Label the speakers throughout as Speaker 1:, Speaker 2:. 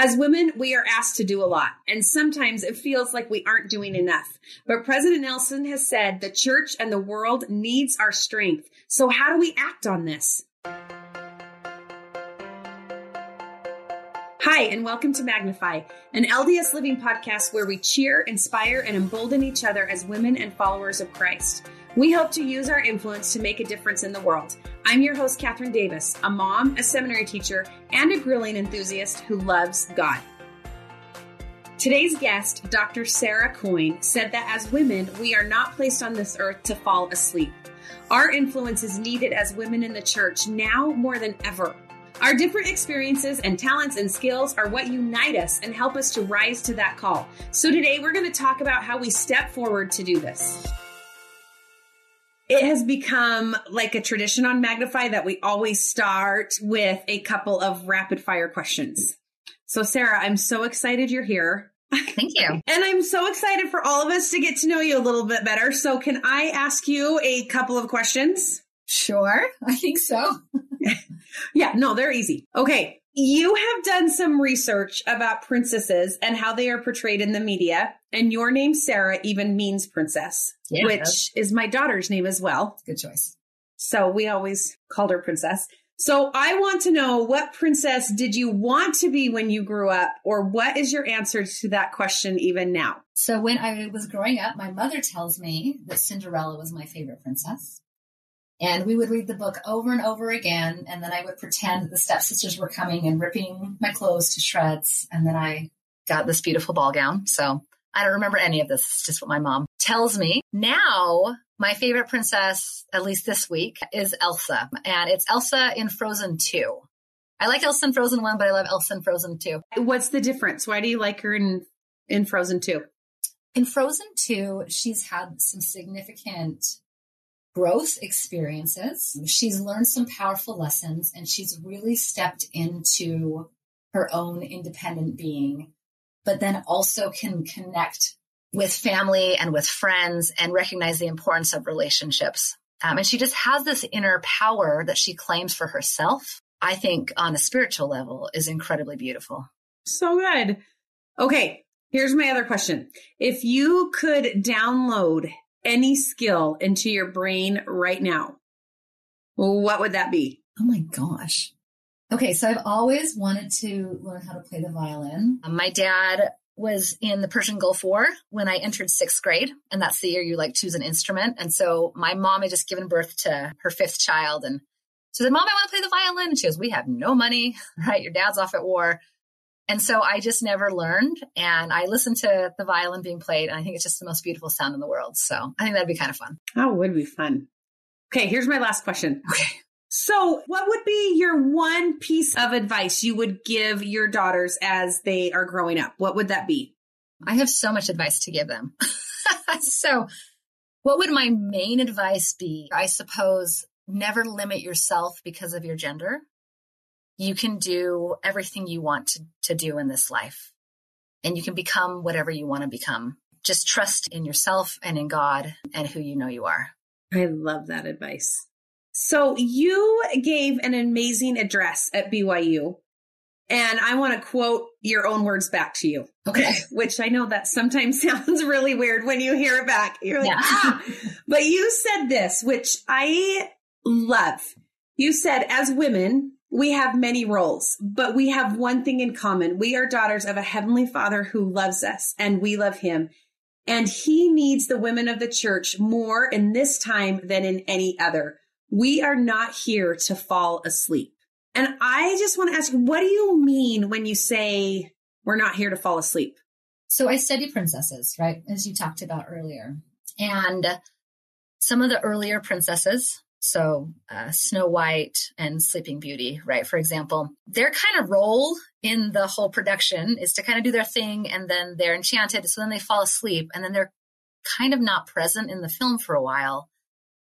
Speaker 1: As women, we are asked to do a lot, and sometimes it feels like we aren't doing enough. But President Nelson has said the church and the world needs our strength. So how do we act on this? Hi, and welcome to Magnify, an LDS Living podcast where we cheer, inspire, and embolden each other as women and followers of Christ. We hope to use our influence to make a difference in the world. I'm your host, Kathryn Davis, a mom, a seminary teacher, and a grilling enthusiast who loves God. Today's guest, Dr. Sarah Coyne, said that as women, we are not placed on this earth to fall asleep. Our influence is needed as women in the church now more than ever. Our different experiences and talents and skills are what unite us and help us to rise to that call. So today we're going to talk about how we step forward to do this. It has become like a tradition on Magnify that we always start with a couple of rapid fire questions. So, Sarah, I'm so excited you're here.
Speaker 2: Thank you.
Speaker 1: and I'm so excited for all of us to get to know you a little bit better. So, can I ask you a couple of questions?
Speaker 2: Sure, I think so.
Speaker 1: yeah, no, they're easy. Okay. You have done some research about princesses and how they are portrayed in the media, and your name, Sarah, even means princess, yeah, which is my daughter's name as well.
Speaker 2: Good choice.
Speaker 1: So we always called her princess. So I want to know what princess did you want to be when you grew up, or what is your answer to that question even now?
Speaker 2: So when I was growing up, my mother tells me that Cinderella was my favorite princess. And we would read the book over and over again. And then I would pretend that the stepsisters were coming and ripping my clothes to shreds. And then I got this beautiful ball gown. So I don't remember any of this. It's just what my mom tells me. Now, my favorite princess, at least this week, is Elsa. And it's Elsa in Frozen 2. I like Elsa in Frozen 1, but I love Elsa in Frozen 2.
Speaker 1: What's the difference? Why do you like her in, in Frozen 2?
Speaker 2: In Frozen 2, she's had some significant growth experiences. She's learned some powerful lessons and she's really stepped into her own independent being, but then also can connect with family and with friends and recognize the importance of relationships. Um, and she just has this inner power that she claims for herself. I think on a spiritual level is incredibly beautiful.
Speaker 1: So good. Okay. Here's my other question. If you could download any skill into your brain right now, what would that be?
Speaker 2: Oh my gosh. Okay, so I've always wanted to learn how to play the violin. Um, my dad was in the Persian Gulf War when I entered sixth grade, and that's the year you like choose an instrument. And so my mom had just given birth to her fifth child, and so said, "Mom, I want to play the violin." And she goes, "We have no money, right? Your dad's off at war." And so I just never learned and I listened to the violin being played and I think it's just the most beautiful sound in the world. So I think that'd be kind of fun.
Speaker 1: That would be fun. Okay, here's my last question.
Speaker 2: Okay.
Speaker 1: So, what would be your one piece of advice you would give your daughters as they are growing up? What would that be?
Speaker 2: I have so much advice to give them. so, what would my main advice be? I suppose never limit yourself because of your gender you can do everything you want to, to do in this life and you can become whatever you want to become. Just trust in yourself and in God and who you know you are.
Speaker 1: I love that advice. So you gave an amazing address at BYU and I want to quote your own words back to you.
Speaker 2: Okay.
Speaker 1: Which I know that sometimes sounds really weird when you hear it back. You're like, yeah. ah. But you said this, which I love. You said, as women, we have many roles, but we have one thing in common. We are daughters of a heavenly father who loves us and we love him. And he needs the women of the church more in this time than in any other. We are not here to fall asleep. And I just want to ask, what do you mean when you say we're not here to fall asleep?
Speaker 2: So I study princesses, right? As you talked about earlier. And some of the earlier princesses so, uh, Snow White and Sleeping Beauty, right? For example, their kind of role in the whole production is to kind of do their thing and then they're enchanted. So then they fall asleep and then they're kind of not present in the film for a while.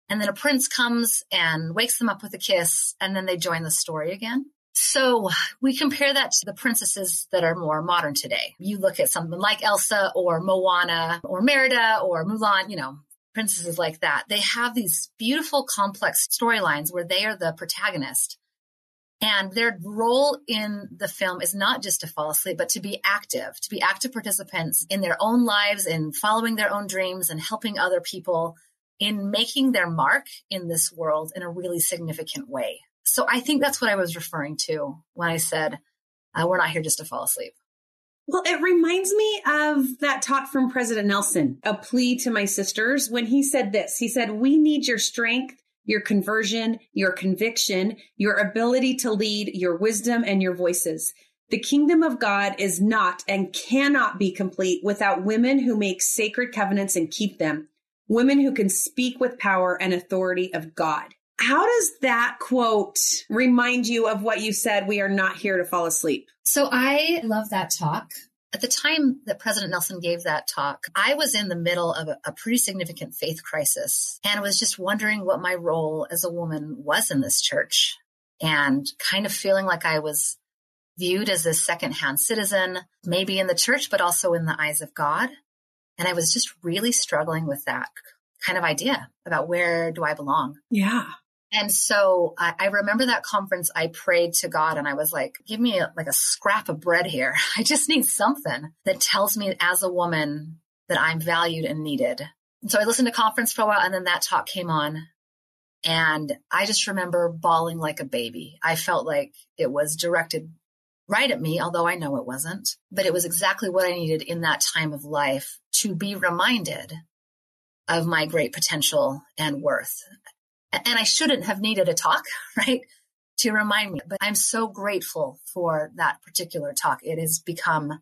Speaker 2: And then a prince comes and wakes them up with a kiss and then they join the story again. So we compare that to the princesses that are more modern today. You look at something like Elsa or Moana or Merida or Mulan, you know, princesses like that, they have these beautiful, complex storylines where they are the protagonist. And their role in the film is not just to fall asleep, but to be active, to be active participants in their own lives, in following their own dreams and helping other people in making their mark in this world in a really significant way. So I think that's what I was referring to when I said, uh, we're not here just to fall asleep.
Speaker 1: Well, it reminds me of that talk from President Nelson, a plea to my sisters, when he said this. He said, We need your strength, your conversion, your conviction, your ability to lead, your wisdom, and your voices. The kingdom of God is not and cannot be complete without women who make sacred covenants and keep them, women who can speak with power and authority of God. How does that quote remind you of what you said? We are not here to fall asleep.
Speaker 2: So I love that talk. At the time that President Nelson gave that talk, I was in the middle of a, a, pretty significant faith crisis and was just wondering what my role as a woman was in this church and kind of feeling like I was viewed as a secondhand citizen, maybe in the church, but also in the eyes of God. And I was just really struggling with that kind of idea about where do I belong?
Speaker 1: Yeah.
Speaker 2: And so I, I, remember that conference, I prayed to God and I was like, give me a, like a scrap of bread here. I just need something that tells me as a woman that I'm valued and needed. And so I listened to conference for a while and then that talk came on. And I just remember bawling like a baby. I felt like it was directed right at me, although I know it wasn't, but it was exactly what I needed in that time of life to be reminded of my great potential and worth. And I shouldn't have needed a talk, right? To remind me, but I'm so grateful for that particular talk. It has become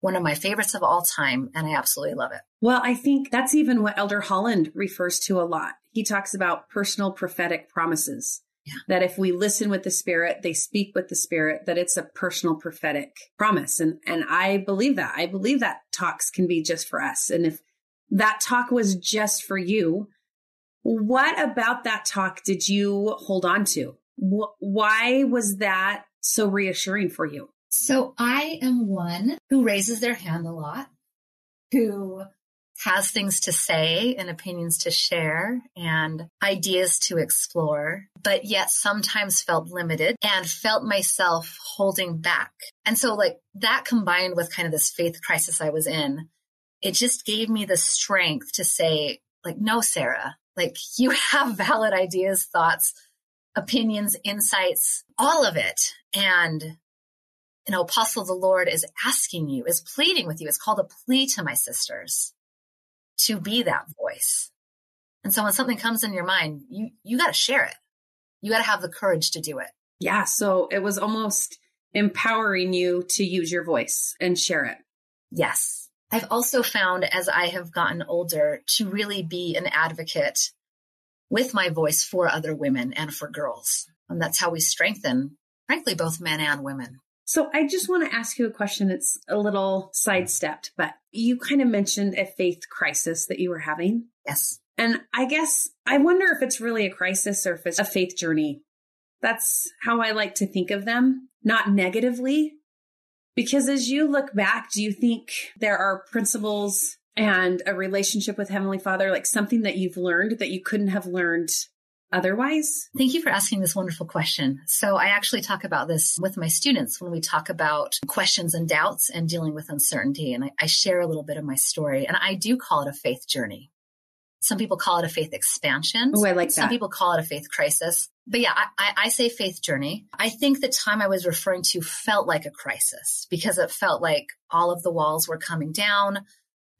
Speaker 2: one of my favorites of all time, and I absolutely love it.
Speaker 1: Well, I think that's even what Elder Holland refers to a lot. He talks about personal prophetic promises. Yeah. That if we listen with the Spirit, they speak with the Spirit, that it's a personal prophetic promise. And and I believe that. I believe that talks can be just for us. And if that talk was just for you, what about that talk did you hold on to? Why was that so reassuring for you?
Speaker 2: So I am one who raises their hand a lot, who has things to say and opinions to share and ideas to explore, but yet sometimes felt limited and felt myself holding back. And so like that combined with kind of this faith crisis I was in, it just gave me the strength to say like, no, Sarah, like you have valid ideas, thoughts, opinions, insights, all of it. And, you know, apostle the Lord is asking you, is pleading with you. It's called a plea to my sisters to be that voice. And so when something comes in your mind, you, you got to share it. You got to have the courage to do it.
Speaker 1: Yeah. So it was almost empowering you to use your voice and share it.
Speaker 2: Yes. I've also found as I have gotten older to really be an advocate with my voice for other women and for girls. And that's how we strengthen, frankly, both men and women.
Speaker 1: So I just want to ask you a question. It's a little sidestepped, but you kind of mentioned a faith crisis that you were having.
Speaker 2: Yes.
Speaker 1: And I guess I wonder if it's really a crisis or if it's a faith journey. That's how I like to think of them, not negatively, because as you look back, do you think there are principles and a relationship with Heavenly Father, like something that you've learned that you couldn't have learned otherwise?
Speaker 2: Thank you for asking this wonderful question. So I actually talk about this with my students when we talk about questions and doubts and dealing with uncertainty. And I, I share a little bit of my story and I do call it a faith journey. Some people call it a faith expansion.
Speaker 1: Oh, I like
Speaker 2: that.
Speaker 1: Some
Speaker 2: people call it a faith crisis. But yeah, I, I say faith journey. I think the time I was referring to felt like a crisis because it felt like all of the walls were coming down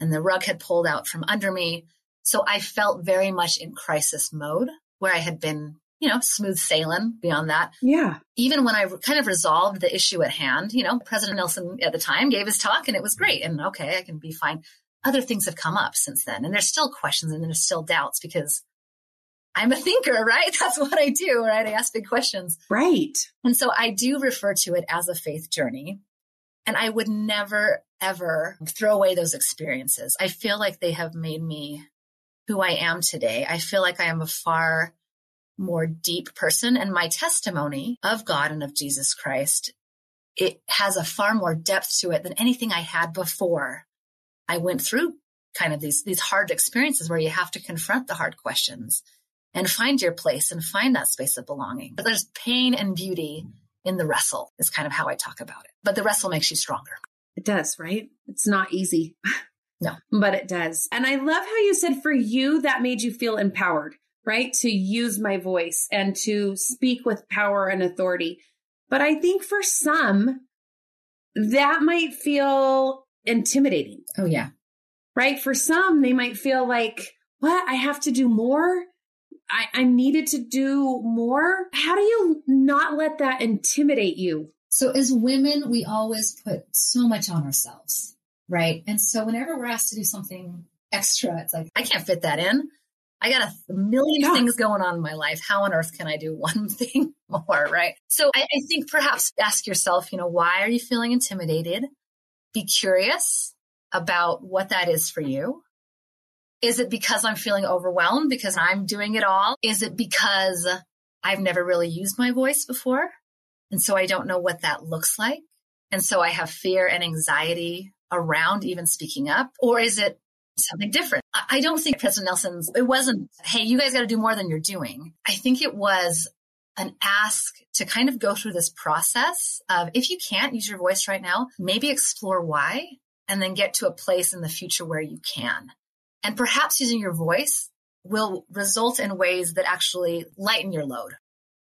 Speaker 2: and the rug had pulled out from under me. So I felt very much in crisis mode where I had been, you know, smooth sailing beyond that.
Speaker 1: Yeah.
Speaker 2: Even when I kind of resolved the issue at hand, you know, President Nelson at the time gave his talk and it was great. And okay, I can be fine other things have come up since then. And there's still questions and there's still doubts because I'm a thinker, right? That's what I do, right? I ask big questions.
Speaker 1: Right.
Speaker 2: And so I do refer to it as a faith journey. And I would never, ever throw away those experiences. I feel like they have made me who I am today. I feel like I am a far more deep person and my testimony of God and of Jesus Christ, it has a far more depth to it than anything I had before I went through kind of these, these hard experiences where you have to confront the hard questions and find your place and find that space of belonging. But there's pain and beauty in the wrestle, is kind of how I talk about it. But the wrestle makes you stronger.
Speaker 1: It does, right? It's not easy.
Speaker 2: No.
Speaker 1: But it does. And I love how you said for you, that made you feel empowered, right? To use my voice and to speak with power and authority. But I think for some, that might feel intimidating.
Speaker 2: Oh, yeah.
Speaker 1: Right? For some, they might feel like, what? I have to do more? I, I needed to do more? How do you not let that intimidate you?
Speaker 2: So, as women, we always put so much on ourselves, right? And so, whenever we're asked to do something extra, it's like, I can't fit that in. I got a million yeah. things going on in my life. How on earth can I do one thing more? Right. So I, I, think perhaps ask yourself, you know, why are you feeling intimidated? Be curious about what that is for you. Is it because I'm feeling overwhelmed because I'm doing it all? Is it because I've never really used my voice before? And so I don't know what that looks like. And so I have fear and anxiety around even speaking up. Or is it something different. I don't think President Nelson's, it wasn't, hey, you guys got to do more than you're doing. I think it was an ask to kind of go through this process of if you can't use your voice right now, maybe explore why and then get to a place in the future where you can. And perhaps using your voice will result in ways that actually lighten your load.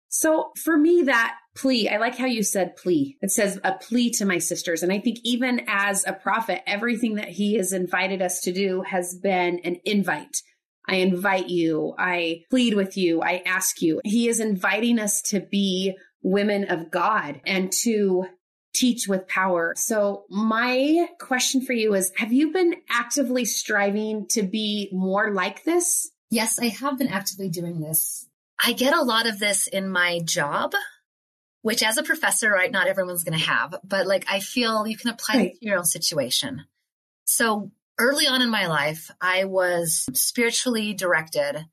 Speaker 1: So for me, that plea, I like how you said plea. It says a plea to my sisters. And I think even as a prophet, everything that he has invited us to do has been an invite. I invite you. I plead with you. I ask you. He is inviting us to be women of God and to teach with power. So my question for you is, have you been actively striving to be more like this?
Speaker 2: Yes, I have been actively doing this I get a lot of this in my job, which as a professor, right, not everyone's going to have, but like I feel you can apply right. to your own situation. So early on in my life, I was spiritually directed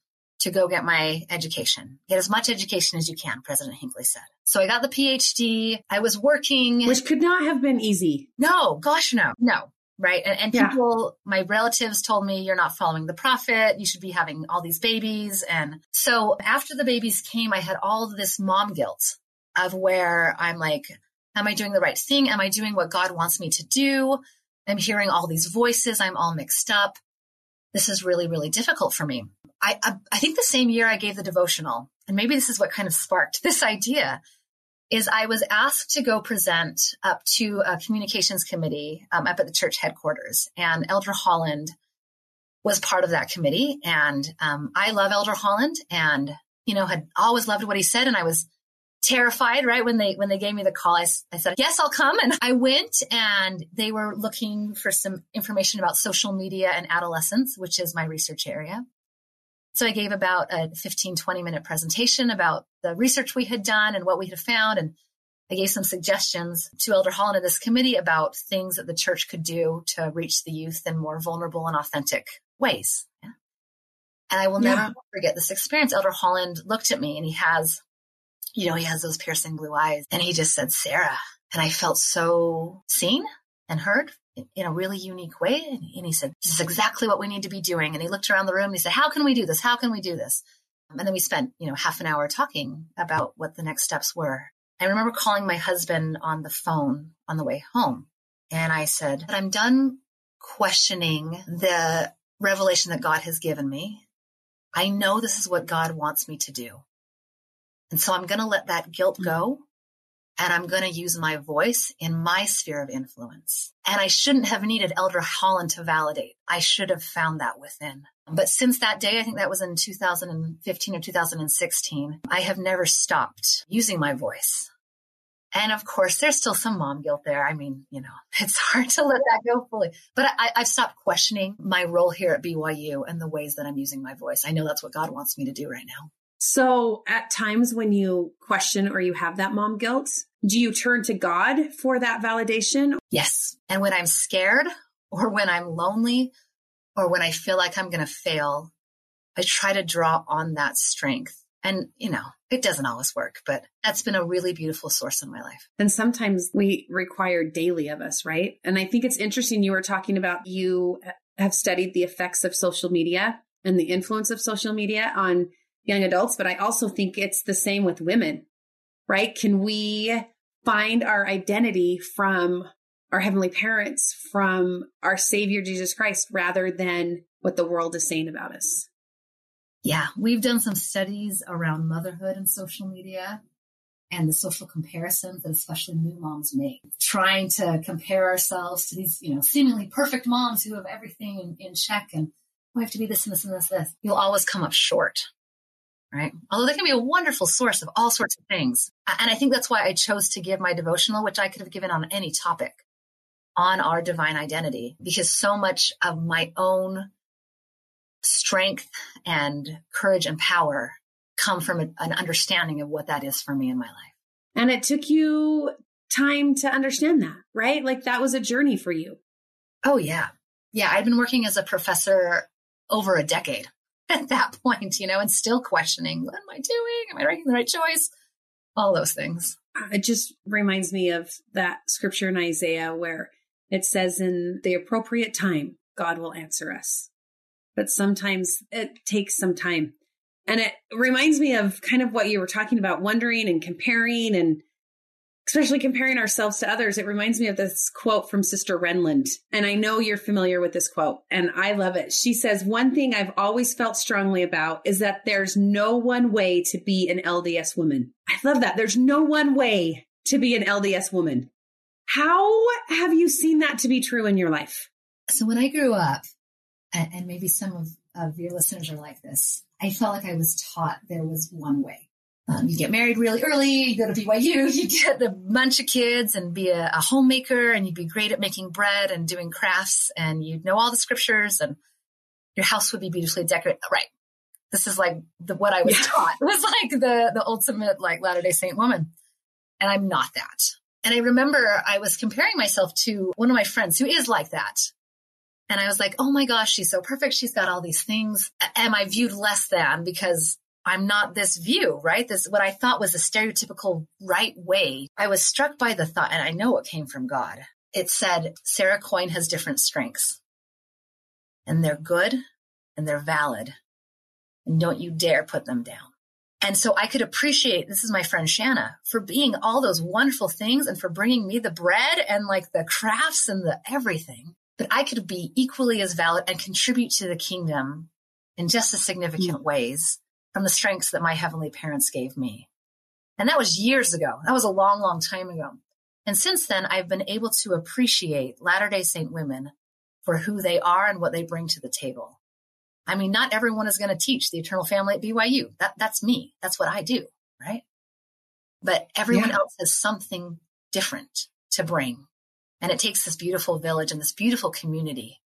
Speaker 2: to go get my education. Get as much education as you can, President Hinckley said. So I got the PhD. I was working.
Speaker 1: Which could not have been easy.
Speaker 2: No, gosh, no, no right? And, and yeah. people, my relatives told me, you're not following the prophet. You should be having all these babies. And so after the babies came, I had all of this mom guilt of where I'm like, am I doing the right thing? Am I doing what God wants me to do? I'm hearing all these voices. I'm all mixed up. This is really, really difficult for me. I, I, I think the same year I gave the devotional, and maybe this is what kind of sparked this idea is I was asked to go present up to a communications committee um, up at the church headquarters, and Elder Holland was part of that committee. And um, I love Elder Holland, and you know had always loved what he said, and I was terrified right when they when they gave me the call I, I said yes i'll come and i went and they were looking for some information about social media and adolescence which is my research area so I gave about a 15, 20 minute presentation about the research we had done and what we had found. And I gave some suggestions to Elder Holland and this committee about things that the church could do to reach the youth in more vulnerable and authentic ways. Yeah. And I will yeah. never forget this experience. Elder Holland looked at me and he has, you know, he has those piercing blue eyes and he just said, Sarah. And I felt so seen and heard in a really unique way. And, he said, This is exactly what we need to be doing. And he looked around the room and he said, How can we do this? How can we do this? And then we spent, you know, half an hour talking about what the next steps were. I remember calling my husband on the phone on the way home. And I said, I'm done questioning the revelation that God has given me. I know this is what God wants me to do. And so I'm going to let that guilt hmm. go and I'm going to use my voice in my sphere of influence. And I shouldn't have needed Elder Holland to validate. I should have found that within. But since that day, I think that was in 2015 or 2016, I have never stopped using my voice. And of course, there's still some mom guilt there. I mean, you know, it's hard to let that go fully. But I, have stopped questioning my role here at BYU and the ways that I'm using my voice. I know that's what God wants me to do right now.
Speaker 1: So, at times when you question or you have that mom guilt, do you turn to God for that validation?
Speaker 2: Yes. And when I'm scared or when I'm lonely or when I feel like I'm going to fail, I try to draw on that strength. And, you know, it doesn't always work, but that's been a really beautiful source in my life.
Speaker 1: And sometimes we require daily of us, right? And I think it's interesting you were talking about you have studied the effects of social media and the influence of social media on young adults, but I also think it's the same with women right? Can we find our identity from our heavenly parents, from our Savior Jesus Christ, rather than what the world is saying about us?
Speaker 2: Yeah, we've done some studies around motherhood and social media and the social comparisons that especially new moms make, trying to compare ourselves to these, you know, seemingly perfect moms who have everything in, in check and we have to be this and this and this, this. You'll always come up short, right? Although they can be a wonderful source of all sorts of things. And I think that's why I chose to give my devotional, which I could have given on any topic on our divine identity, because so much of my own strength and courage and power come from a, an understanding of what that is for me in my life.
Speaker 1: And it took you time to understand that, right? Like that was a journey for you.
Speaker 2: Oh, yeah. Yeah. I'd been working as a professor over a decade at that point, you know, and still questioning what am I doing? Am I making the right choice? All those things.
Speaker 1: Uh, it just reminds me of that scripture in Isaiah where it says, in the appropriate time, God will answer us. But sometimes it takes some time. And it reminds me of kind of what you were talking about, wondering and comparing and especially comparing ourselves to others. It reminds me of this quote from Sister Renlund. And I know you're familiar with this quote and I love it. She says, one thing I've always felt strongly about is that there's no one way to be an LDS woman. I love that. There's no one way to be an LDS woman. How have you seen that to be true in your life?
Speaker 2: So when I grew up, and maybe some of, of your listeners are like this, I felt like I was taught there was one way. Um, you get married really early, you go to BYU, you get a bunch of kids and be a, a homemaker and you'd be great at making bread and doing crafts and you'd know all the scriptures and your house would be beautifully decorated. Right. This is like the, what I was yeah. taught. It was like the, the ultimate like Latter-day Saint woman. And I'm not that. And I remember I was comparing myself to one of my friends who is like that. And I was like, oh my gosh, she's so perfect. She's got all these things. Am I viewed less than because I'm not this view, right? This, what I thought was the stereotypical right way. I was struck by the thought, and I know it came from God. It said, Sarah Coyne has different strengths and they're good and they're valid. And don't you dare put them down. And so I could appreciate this is my friend Shanna for being all those wonderful things and for bringing me the bread and like the crafts and the everything but I could be equally as valid and contribute to the kingdom in just as significant mm. ways from the strengths that my heavenly parents gave me. And that was years ago. That was a long, long time ago. And since then, I've been able to appreciate Latter day Saint women for who they are and what they bring to the table. I mean, not everyone is going to teach the eternal family at BYU. That, that's me. That's what I do, right? But everyone yeah. else has something different to bring. And it takes this beautiful village and this beautiful community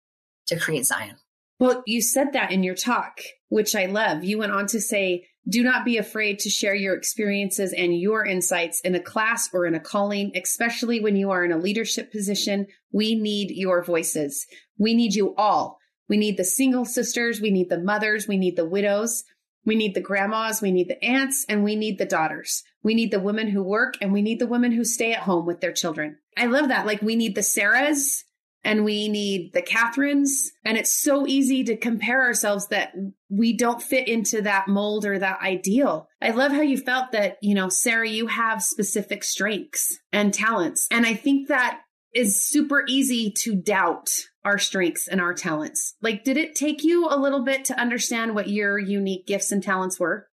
Speaker 2: to create Zion.
Speaker 1: Well, you said that in your talk, which I love. You went on to say, do not be afraid to share your experiences and your insights in a class or in a calling, especially when you are in a leadership position. We need your voices. We need you all. We need the single sisters. We need the mothers. We need the widows. We need the grandmas, we need the aunts, and we need the daughters. We need the women who work and we need the women who stay at home with their children. I love that. Like we need the Sarahs and we need the Kathryns. And it's so easy to compare ourselves that we don't fit into that mold or that ideal. I love how you felt that, you know, Sarah, you have specific strengths and talents. And I think that is super easy to doubt our strengths and our talents. Like, did it take you a little bit to understand what your unique gifts and talents were?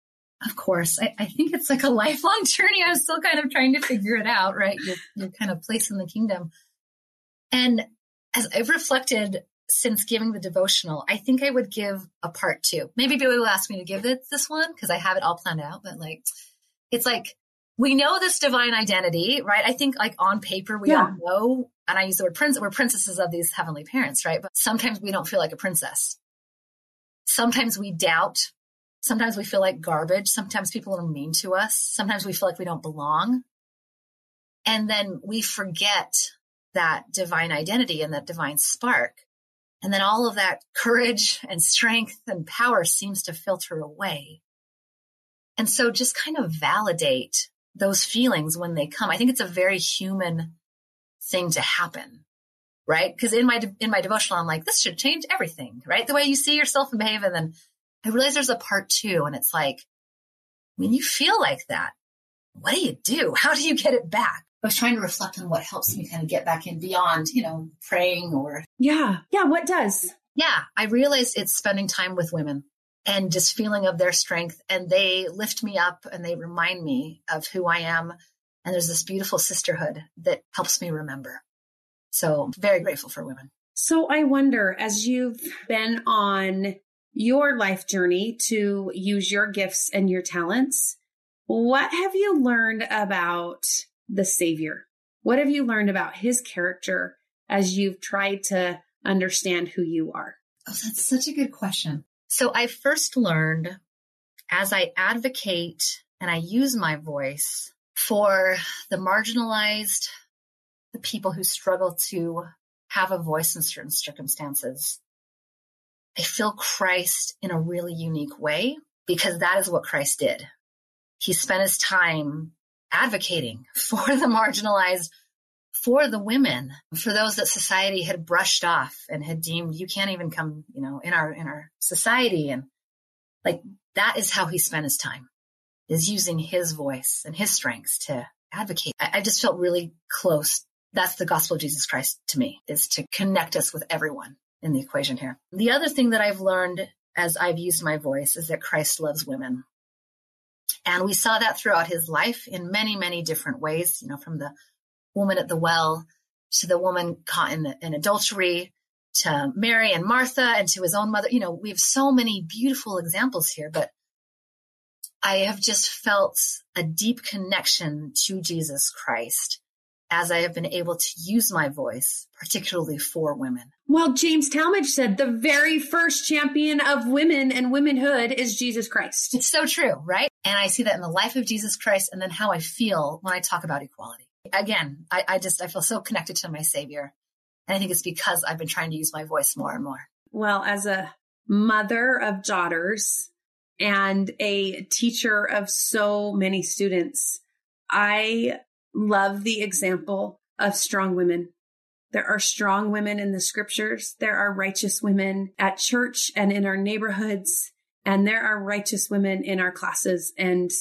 Speaker 2: Of course. I, I think it's like a lifelong journey. I'm still kind of trying to figure it out, right? You're kind of place in the kingdom. And as I've reflected since giving the devotional, I think I would give a part two. Maybe Billy will ask me to give it this one because I have it all planned out, but like, it's like we know this divine identity, right? I think like on paper, we yeah. all know, and I use the word prince, we're princesses of these heavenly parents, right? But sometimes we don't feel like a princess. Sometimes we doubt. Sometimes we feel like garbage. Sometimes people are mean to us. Sometimes we feel like we don't belong. And then we forget that divine identity and that divine spark. And then all of that courage and strength and power seems to filter away. And so just kind of validate those feelings when they come. I think it's a very human thing to happen, right? Because in my in my devotional, I'm like, this should change everything, right? The way you see yourself and behave, and then I realize there's a part two, and it's like when you feel like that, what do you do? How do you get it back? I was trying to reflect on what helps me kind of get back in beyond, you know, praying or.
Speaker 1: Yeah. Yeah. What does?
Speaker 2: Yeah. I realized it's spending time with women and just feeling of their strength. And they lift me up and they remind me of who I am. And there's this beautiful sisterhood that helps me remember. So very grateful for women.
Speaker 1: So I wonder, as you've been on your life journey to use your gifts and your talents, what have you learned about the Savior? What have you learned about his character as you've tried to understand who you are?
Speaker 2: Oh, that's such a good question. So I first learned as I advocate and I use my voice for the marginalized, the people who struggle to have a voice in certain circumstances. I feel Christ in a really unique way because that is what Christ did. He spent his time advocating for the marginalized, for the women, for those that society had brushed off and had deemed you can't even come, you know, in our in our society. And like that is how he spent his time, is using his voice and his strengths to advocate. I, I just felt really close. That's the gospel of Jesus Christ to me, is to connect us with everyone in the equation here. The other thing that I've learned as I've used my voice is that Christ loves women. And we saw that throughout his life in many, many different ways, you know, from the woman at the well to the woman caught in, in adultery to Mary and Martha and to his own mother. You know, we have so many beautiful examples here, but I have just felt a deep connection to Jesus Christ as I have been able to use my voice, particularly for women.
Speaker 1: Well, James Talmage said the very first champion of women and womanhood is Jesus Christ.
Speaker 2: It's so true, right? And I see that in the life of Jesus Christ and then how I feel when I talk about equality. Again, I, I just, I feel so connected to my Savior. And I think it's because I've been trying to use my voice more and more.
Speaker 1: Well, as a mother of daughters and a teacher of so many students, I love the example of strong women. There are strong women in the scriptures. There are righteous women at church and in our neighborhoods. And there are righteous women in our classes and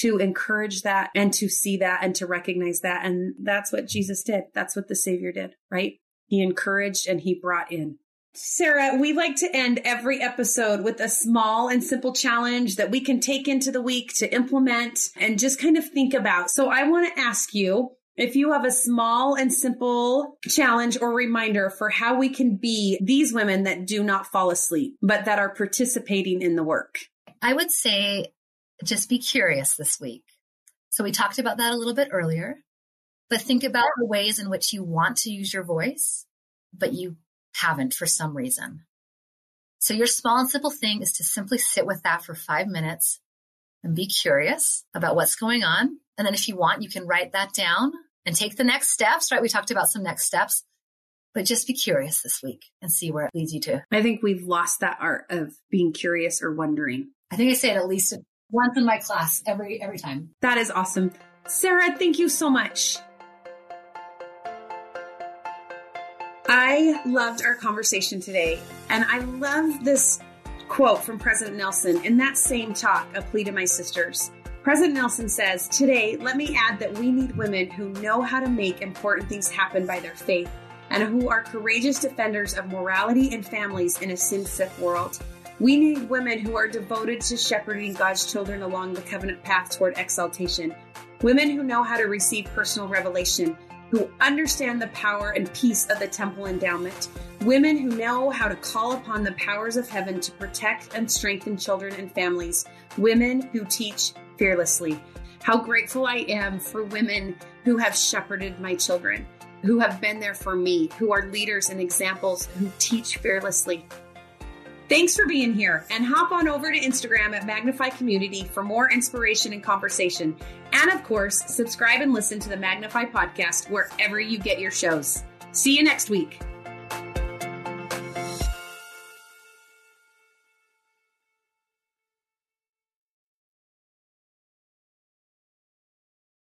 Speaker 1: to encourage that and to see that and to recognize that. And that's what Jesus did. That's what the Savior did, right? He encouraged and he brought in. Sarah, we like to end every episode with a small and simple challenge that we can take into the week to implement and just kind of think about. So I want to ask you if you have a small and simple challenge or reminder for how we can be these women that do not fall asleep, but that are participating in the work.
Speaker 2: I would say just be curious this week. So we talked about that a little bit earlier, but think about the ways in which you want to use your voice, but you haven't for some reason. So your small and simple thing is to simply sit with that for five minutes and be curious about what's going on. And then if you want, you can write that down and take the next steps, right? We talked about some next steps, but just be curious this week and see where it leads you to.
Speaker 1: I think we've lost that art of being curious or wondering.
Speaker 2: I think I say it at least once in my class every every time.
Speaker 1: That is awesome. Sarah, thank you so much. I loved our conversation today, and I love this quote from President Nelson in that same talk, A Plea to My Sisters. President Nelson says, Today, let me add that we need women who know how to make important things happen by their faith and who are courageous defenders of morality and families in a sin sick world. We need women who are devoted to shepherding God's children along the covenant path toward exaltation. Women who know how to receive personal revelation, who understand the power and peace of the temple endowment. Women who know how to call upon the powers of heaven to protect and strengthen children and families. Women who teach fearlessly. How grateful I am for women who have shepherded my children, who have been there for me, who are leaders and examples, who teach fearlessly. Thanks for being here and hop on over to Instagram at Magnify Community for more inspiration and conversation. And of course, subscribe and listen to the Magnify podcast wherever you get your shows. See you next week.